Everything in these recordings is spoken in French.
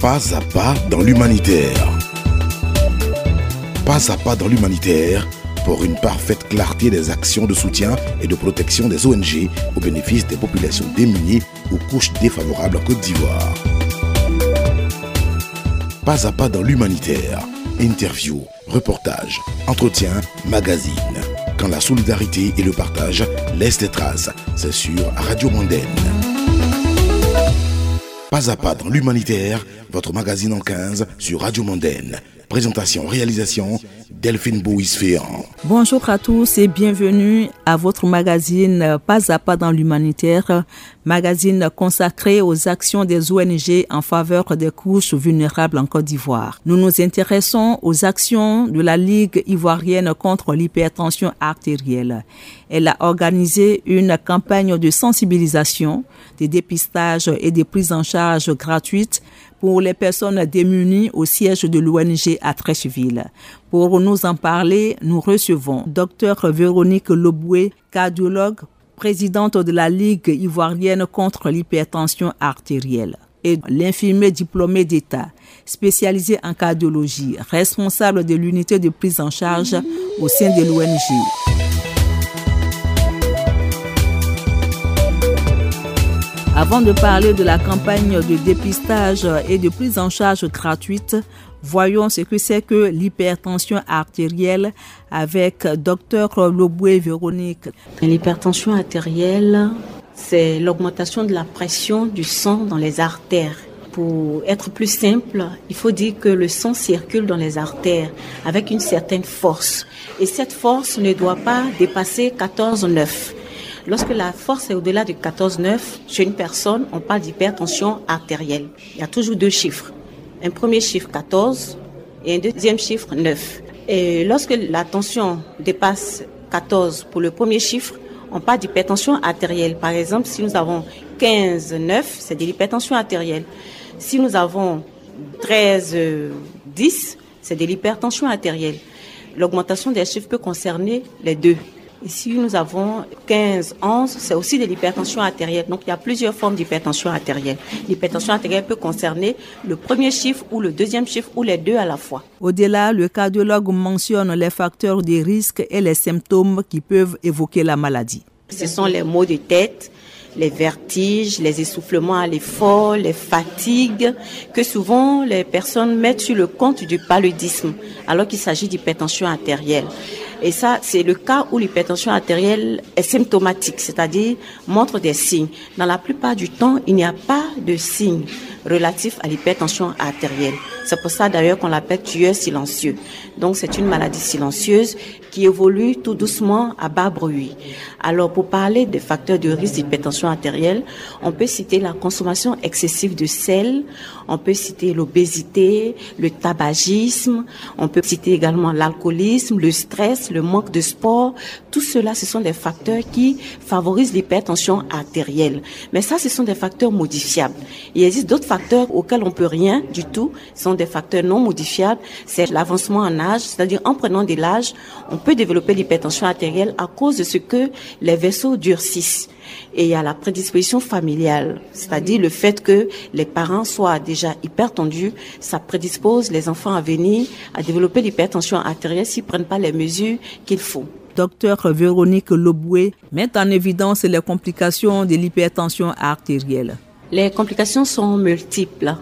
Pas à pas dans l'humanitaire. Pas à pas dans l'humanitaire pour une parfaite clarté des actions de soutien et de protection des ONG au bénéfice des populations démunies ou couches défavorables en Côte d'Ivoire. Pas à pas dans l'humanitaire. Interview, reportage, entretien, magazine. Quand la solidarité et le partage laissent des traces, c'est sur Radio Mondaine. Pas à pas dans l'humanitaire, votre magazine en 15 sur Radio Mondaine. Présentation, réalisation, Delphine Bouis-Féan. Bonjour à tous et bienvenue à votre magazine Pas à pas dans l'humanitaire, magazine consacré aux actions des ONG en faveur des couches vulnérables en Côte d'Ivoire. Nous nous intéressons aux actions de la Ligue ivoirienne contre l'hypertension artérielle. Elle a organisé une campagne de sensibilisation, de dépistage et de prise en charge gratuite pour les personnes démunies au siège de l'ONG à Trècheville. Pour nous en parler, nous recevons Dr Véronique Loboué, cardiologue, présidente de la Ligue ivoirienne contre l'hypertension artérielle et l'infirmier diplômé d'État, spécialisé en cardiologie, responsable de l'unité de prise en charge au sein de l'ONG. Avant de parler de la campagne de dépistage et de prise en charge gratuite, voyons ce que c'est que l'hypertension artérielle avec Dr Loboué Véronique. L'hypertension artérielle, c'est l'augmentation de la pression du sang dans les artères. Pour être plus simple, il faut dire que le sang circule dans les artères avec une certaine force. Et cette force ne doit pas dépasser 14,9. Lorsque la force est au-delà de 14,9 chez une personne, on parle d'hypertension artérielle. Il y a toujours deux chiffres. Un premier chiffre 14 et un deuxième chiffre 9. Et lorsque la tension dépasse 14 pour le premier chiffre, on parle d'hypertension artérielle. Par exemple, si nous avons 15, 9, c'est de l'hypertension artérielle. Si nous avons 13, 10, c'est de l'hypertension artérielle. L'augmentation des chiffres peut concerner les deux. Ici, nous avons 15, 11, c'est aussi de l'hypertension artérielle. Donc, il y a plusieurs formes d'hypertension artérielle. L'hypertension artérielle peut concerner le premier chiffre ou le deuxième chiffre ou les deux à la fois. Au-delà, le cardiologue mentionne les facteurs de risque et les symptômes qui peuvent évoquer la maladie. Ce sont les maux de tête, les vertiges, les essoufflements à l'effort, les fatigues, que souvent les personnes mettent sur le compte du paludisme, alors qu'il s'agit d'hypertension artérielle. Et ça, c'est le cas où l'hypertension artérielle est symptomatique, c'est-à-dire montre des signes. Dans la plupart du temps, il n'y a pas de signes relatifs à l'hypertension artérielle. C'est pour ça d'ailleurs qu'on l'appelle tueur silencieux. Donc c'est une maladie silencieuse qui évolue tout doucement à bas bruit. Alors pour parler des facteurs de risque d'hypertension artérielle, on peut citer la consommation excessive de sel, on peut citer l'obésité, le tabagisme, on peut citer également l'alcoolisme, le stress, le manque de sport. Tout cela, ce sont des facteurs qui favorisent l'hypertension artérielle. Mais ça, ce sont des facteurs modifiables. Il existe d'autres facteurs auxquels on peut rien du tout. Ce sont des facteurs non modifiables. C'est l'avancement en âge, c'est-à-dire en prenant de l'âge, on peut développer l'hypertension artérielle à cause de ce que les vaisseaux durcissent. Et il y a la prédisposition familiale, c'est-à-dire le fait que les parents soient déjà hypertendus, ça prédispose les enfants à venir à développer l'hypertension artérielle s'ils prennent pas les mesures qu'il faut. Docteur Véronique Loboué met en évidence les complications de l'hypertension artérielle. Les complications sont multiples.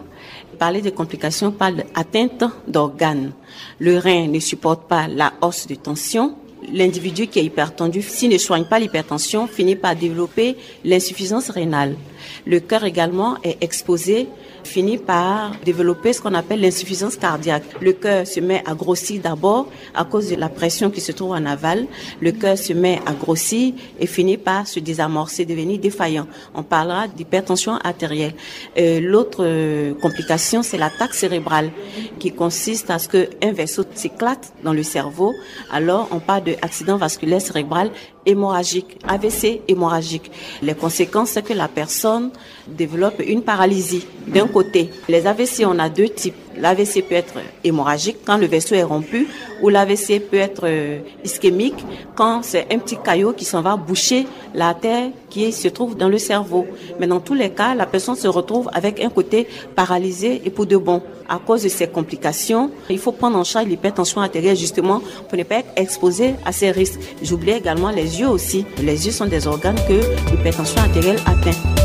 Parler de complications parle d'atteinte d'organes. Le rein ne supporte pas la hausse de tension. L'individu qui est hypertendu, s'il ne soigne pas l'hypertension, finit par développer l'insuffisance rénale. Le cœur également est exposé finit par développer ce qu'on appelle l'insuffisance cardiaque. Le cœur se met à grossir d'abord à cause de la pression qui se trouve en aval. Le cœur se met à grossir et finit par se désamorcer, devenir défaillant. On parlera d'hypertension artérielle. Euh, L'autre euh, complication, c'est l'attaque cérébrale qui consiste à ce qu'un vaisseau s'éclate dans le cerveau. Alors, on parle d'accident vasculaire cérébral hémorragique, AVC hémorragique. Les conséquences, c'est que la personne développe une paralysie d'un côté. Les AVC, on a deux types. L'AVC peut être hémorragique quand le vaisseau est rompu ou l'AVC peut être euh, ischémique quand c'est un petit caillot qui s'en va boucher la terre qui se trouve dans le cerveau. Mais dans tous les cas, la personne se retrouve avec un côté paralysé et pour de bon. À cause de ces complications, il faut prendre en charge l'hypertension artérielle justement pour ne pas être exposé à ces risques. J'oublie également les yeux aussi. Les yeux sont des organes que l'hypertension artérielle atteint.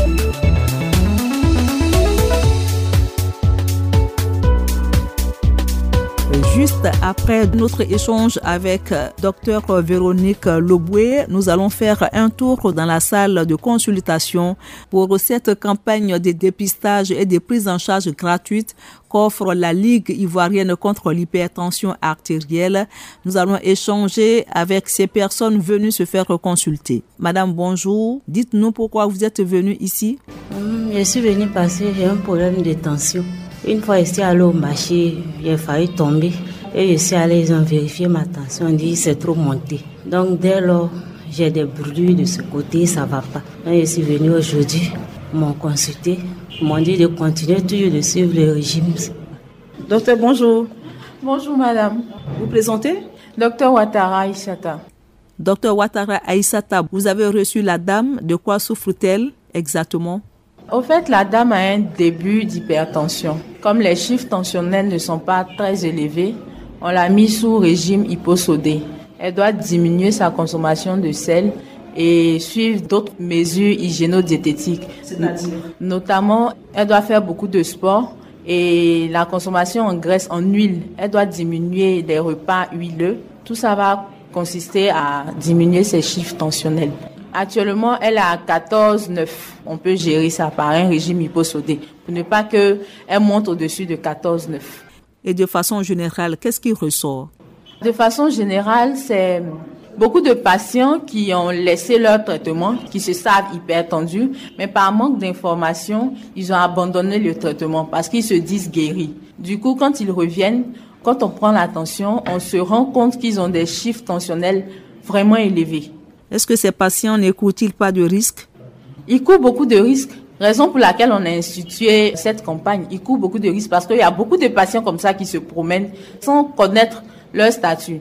Juste après notre échange avec euh, Dr Véronique Loboué, nous allons faire un tour dans la salle de consultation pour cette campagne de dépistage et de prise en charge gratuite qu'offre la Ligue ivoirienne contre l'hypertension artérielle. Nous allons échanger avec ces personnes venues se faire consulter. Madame, bonjour. Dites-nous pourquoi vous êtes venue ici. Hum, je suis venue parce que j'ai un problème de tension. Une fois ici à au marché, j'ai failli tomber. Et je suis allée, ils ont vérifié ma tension, ils ont dit c'est trop monté. Donc dès lors, j'ai des brûlures de ce côté, ça va pas. Donc, je suis venue aujourd'hui, m'ont consulté, m'ont dit de continuer toujours de suivre le régime. Docteur, bonjour. Bonjour madame. Vous présentez Docteur Ouattara Aïssata. Docteur Ouattara Aïssata, vous avez reçu la dame. De quoi souffre-t-elle exactement? Au fait, la dame a un début d'hypertension. Comme les chiffres tensionnels ne sont pas très élevés, on l'a mis sous régime hyposodé. Elle doit diminuer sa consommation de sel et suivre d'autres mesures hygiéno-diététiques. Notamment, elle doit faire beaucoup de sport et la consommation en graisse, en huile. Elle doit diminuer des repas huileux. Tout ça va consister à diminuer ses chiffres tensionnels. Actuellement, elle est à 14,9. On peut gérer ça par un régime hyposodé pour ne pas qu'elle monte au-dessus de 14,9. Et de façon générale, qu'est-ce qui ressort? De façon générale, c'est beaucoup de patients qui ont laissé leur traitement, qui se savent hypertendus, mais par manque d'informations, ils ont abandonné le traitement parce qu'ils se disent guéris. Du coup, quand ils reviennent, quand on prend l'attention, on se rend compte qu'ils ont des chiffres tensionnels vraiment élevés. Est-ce que ces patients n'écoutent-ils pas de risques? Ils courent beaucoup de risques. Raison pour laquelle on a institué cette campagne. Ils courent beaucoup de risques parce qu'il y a beaucoup de patients comme ça qui se promènent sans connaître leur statut.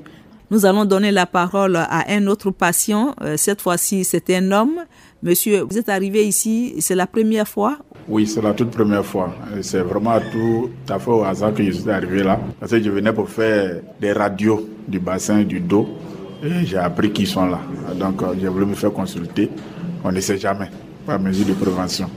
Nous allons donner la parole à un autre patient. Euh, cette fois-ci, c'est un homme. Monsieur, vous êtes arrivé ici, c'est la première fois? Oui, c'est la toute première fois. C'est vraiment tout à fait au hasard que je suis arrivé là. Parce que je venais pour faire des radios du bassin du dos. Et j'ai appris qu'ils sont là. Donc euh, j'ai voulu me faire consulter. On ne sait jamais, par mesure de prévention.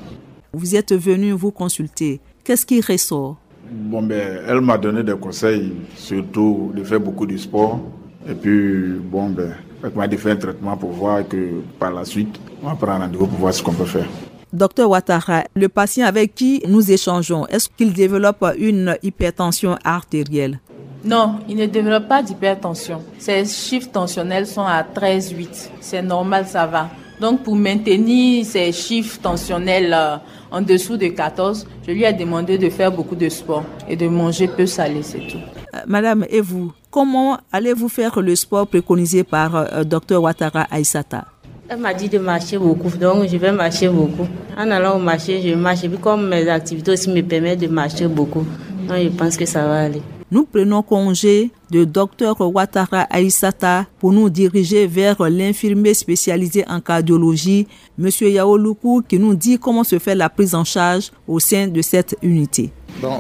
Vous êtes venu vous consulter. Qu'est-ce qui ressort? Bon, ben, elle m'a donné des conseils, surtout de faire beaucoup de sport. Et puis, bon, ben, elle m'a dit faire un traitement pour voir que par la suite, on va prendre un rendez-vous pour voir ce qu'on peut faire. Docteur Ouattara, le patient avec qui nous échangeons, est-ce qu'il développe une hypertension artérielle? Non, il ne développe pas d'hypertension. Ses chiffres tensionnels sont à 13,8. C'est normal, ça va. Donc, pour maintenir ses chiffres tensionnels euh, en dessous de 14, je lui ai demandé de faire beaucoup de sport et de manger peu salé, c'est tout. Euh, madame, et vous, comment allez-vous faire le sport préconisé par euh, Dr Ouattara Aïsata Elle m'a dit de marcher beaucoup, donc je vais marcher beaucoup. En allant au marché, je marche. Et puis comme mes activités aussi me permettent de marcher beaucoup, donc je pense que ça va aller nous prenons congé de Dr Ouattara Aïsata pour nous diriger vers l'infirmier spécialisé en cardiologie, M. Yaoluku, qui nous dit comment se fait la prise en charge au sein de cette unité.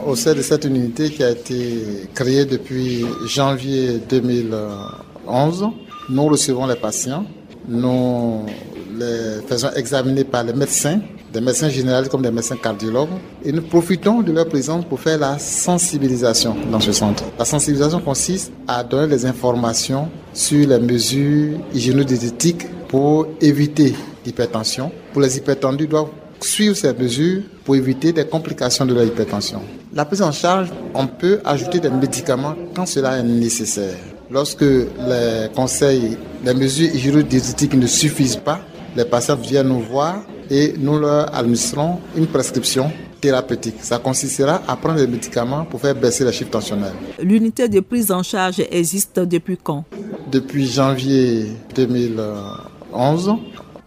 au sein de cette unité qui a été créée depuis janvier 2011, nous recevons les patients, nous les faisons examiner par les médecins des médecins généralistes comme des médecins cardiologues. Et nous profitons de leur présence pour faire la sensibilisation dans ce centre. La sensibilisation consiste à donner des informations sur les mesures hygiéno-diététiques pour éviter l'hypertension. Pour les hypertendus, ils doivent suivre ces mesures pour éviter des complications de leur hypertension. La prise en charge, on peut ajouter des médicaments quand cela est nécessaire. Lorsque les conseils, les mesures hygiéno-diététiques ne suffisent pas, les patients viennent nous voir et nous leur administrons une prescription thérapeutique. Ça consistera à prendre des médicaments pour faire baisser les chiffres tensionnels. L'unité de prise en charge existe depuis quand? Depuis janvier 2011 2011.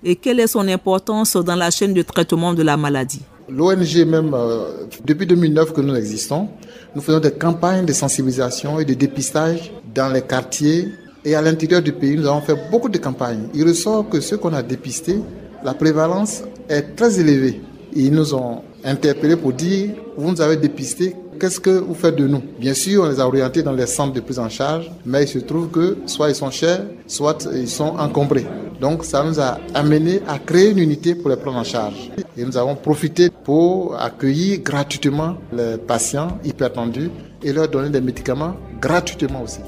Et quelle est son importance dans la chaîne de traitement de la maladie? L'ONG même, euh, depuis 2009 que nous existons, nous faisons des campagnes de sensibilisation et de dépistage dans les quartiers et à l'intérieur du pays. Nous avons fait beaucoup de campagnes. Il ressort que ceux qu'on a dépistés, la prévalence est très élevée. Ils nous ont interpellés pour dire, vous nous avez dépisté, qu'est-ce que vous faites de nous? Bien sûr, on les a orientés dans les centres de prise en charge, mais il se trouve que soit ils sont chers, soit ils sont encombrés. Donc ça nous a amené à créer une unité pour les prendre en charge. Et nous avons profité pour accueillir gratuitement les patients hypertendus et leur donner des médicaments gratuitement aussi.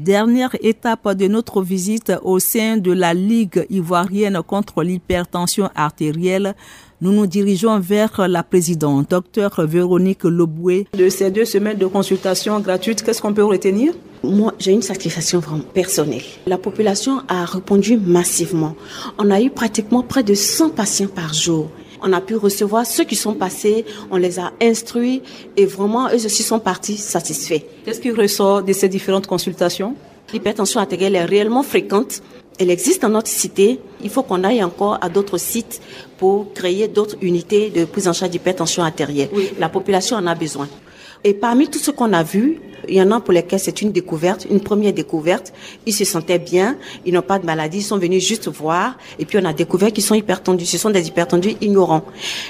Dernière étape de notre visite au sein de la Ligue ivoirienne contre l'hypertension artérielle, nous nous dirigeons vers la présidente, docteur Véronique Loboué. De ces deux semaines de consultation gratuite, qu'est-ce qu'on peut retenir? Moi, j'ai une satisfaction vraiment personnelle. La population a répondu massivement. On a eu pratiquement près de 100 patients par jour. On a pu recevoir ceux qui sont passés, on les a instruits et vraiment, eux aussi sont partis satisfaits. Qu'est-ce qui ressort de ces différentes consultations? L'hypertension artérielle est réellement fréquente. Elle existe dans notre cité. Il faut qu'on aille encore à d'autres sites pour créer d'autres unités de prise en charge d'hypertension artérielle. La population en a besoin. Et parmi tout ce qu'on a vu, il y en a pour lesquels c'est une découverte, une première découverte. Ils se sentaient bien, ils n'ont pas de maladie, ils sont venus juste voir. Et puis on a découvert qu'ils sont hypertendus. Ce sont des hypertendus ignorants.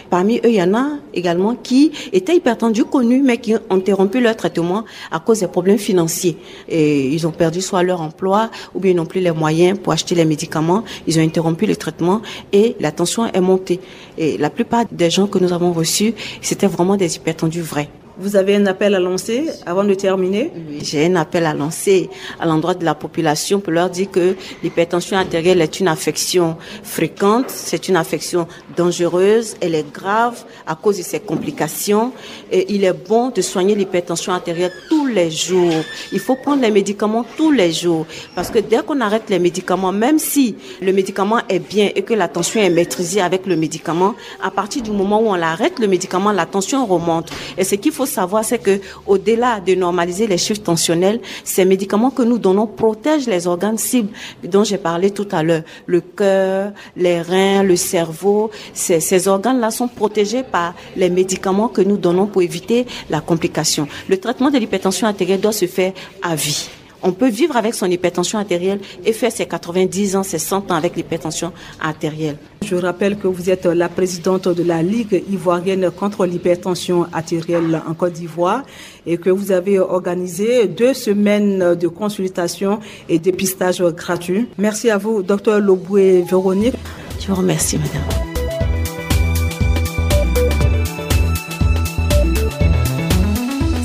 Parmi eux, il y en a également qui étaient hypertendus connus, mais qui ont interrompu leur traitement à cause des problèmes financiers. Et ils ont perdu soit leur emploi, ou bien ils n'ont plus les moyens pour acheter les médicaments. Ils ont interrompu le traitement et la tension est montée. Et la plupart des gens que nous avons reçus, c'était vraiment des hypertendus vrais. Vous avez un appel à lancer avant de terminer J'ai un appel à lancer à l'endroit de la population pour leur dire que l'hypertension artérielle est une affection fréquente, c'est une affection dangereuse, elle est grave à cause de ses complications et il est bon de soigner l'hypertension artérielle tous les jours. Il faut prendre les médicaments tous les jours parce que dès qu'on arrête les médicaments, même si le médicament est bien et que la tension est maîtrisée avec le médicament, à partir du moment où on l'arrête le médicament, la tension remonte. Et ce qu'il faut savoir, c'est que au-delà de normaliser les chiffres tensionnels, ces médicaments que nous donnons protègent les organes cibles dont j'ai parlé tout à l'heure. Le cœur, les reins, le cerveau, ces, ces organes-là sont protégés par les médicaments que nous donnons pour éviter la complication. Le traitement de l'hypertension artérielle doit se faire à vie. On peut vivre avec son hypertension artérielle et faire ses 90 ans, ses 100 ans avec l'hypertension artérielle. Je rappelle que vous êtes la présidente de la Ligue ivoirienne contre l'hypertension artérielle en Côte d'Ivoire et que vous avez organisé deux semaines de consultation et dépistage gratuit. Merci à vous, docteur Loboué Véronique. Je vous remercie, madame.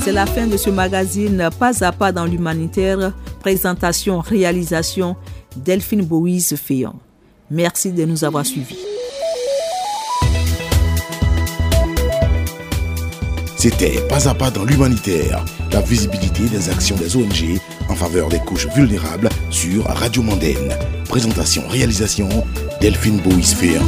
C'est la fin de ce magazine Pas à pas dans l'humanitaire. Présentation, réalisation, Delphine Boïse Féon. Merci de nous avoir suivis. C'était Pas à pas dans l'humanitaire, la visibilité des actions des ONG en faveur des couches vulnérables sur Radio Mondaine. Présentation, réalisation, Delphine Boïs Féan.